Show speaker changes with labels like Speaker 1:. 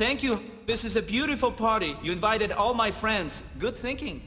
Speaker 1: Thank you. This is a beautiful party. You invited all my friends. Good thinking.